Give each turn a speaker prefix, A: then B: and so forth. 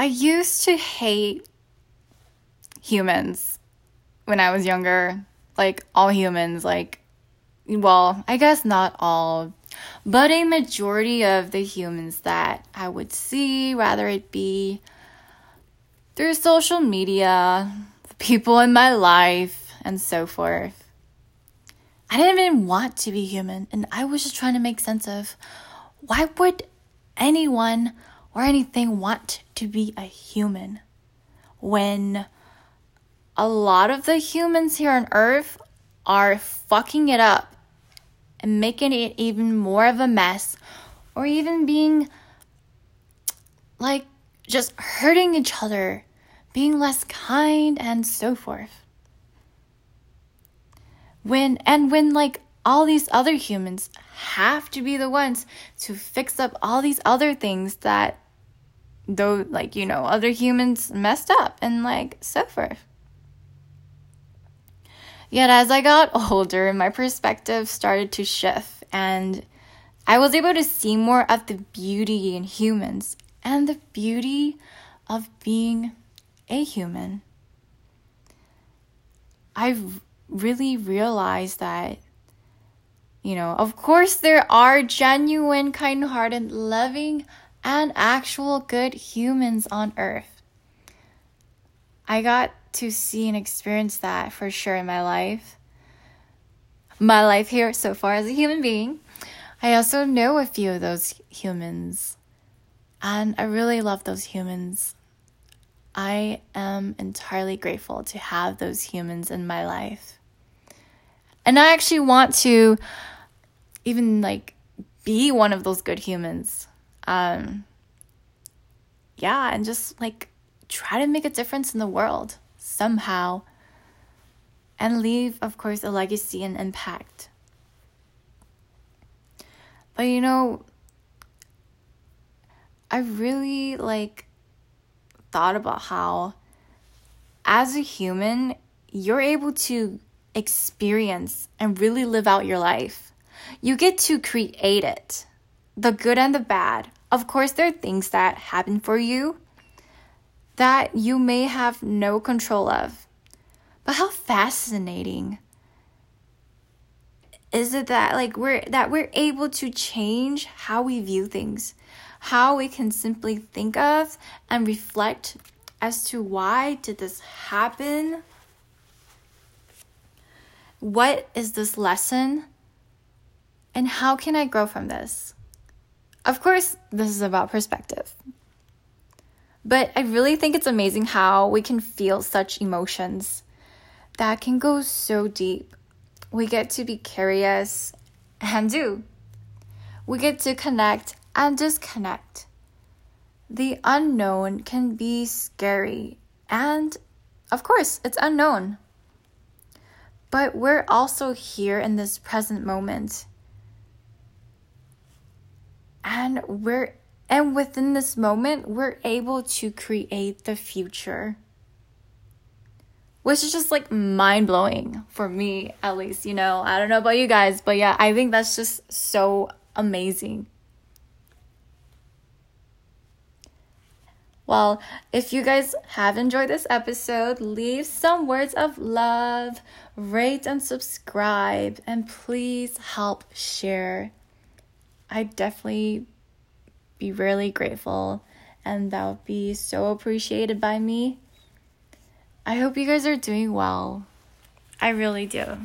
A: I used to hate humans when I was younger. Like all humans, like, well, I guess not all, but a majority of the humans that I would see, rather it be through social media, the people in my life, and so forth. I didn't even want to be human, and I was just trying to make sense of why would anyone or anything want to be a human when a lot of the humans here on earth are fucking it up and making it even more of a mess or even being like just hurting each other, being less kind and so forth. When and when like all these other humans have to be the ones to fix up all these other things that though like you know other humans messed up and like so forth yet as i got older my perspective started to shift and i was able to see more of the beauty in humans and the beauty of being a human. I've really realized that you know, of course, there are genuine, kind hearted, loving, and actual good humans on earth. I got to see and experience that for sure in my life. My life here so far as a human being. I also know a few of those humans, and I really love those humans. I am entirely grateful to have those humans in my life. And I actually want to even like be one of those good humans. Um, yeah, and just like try to make a difference in the world somehow and leave, of course, a legacy and impact. But you know, I really like thought about how, as a human, you're able to experience and really live out your life. You get to create it, the good and the bad. Of course, there are things that happen for you that you may have no control of. But how fascinating is it that like we're that we're able to change how we view things, how we can simply think of and reflect as to why did this happen? What is this lesson? And how can I grow from this? Of course, this is about perspective. But I really think it's amazing how we can feel such emotions that can go so deep. We get to be curious and do. We get to connect and disconnect. The unknown can be scary, and of course, it's unknown. But we're also here in this present moment and we're and within this moment we're able to create the future. Which is just like mind blowing for me at least you know? I don't know about you guys but yeah i think that's just so amazing. Well, if you guys have enjoyed this episode, leave some words of love, rate and subscribe, and please help share I'd definitely be really grateful and that would be so appreciated by me. I hope you guys are doing well. I really do.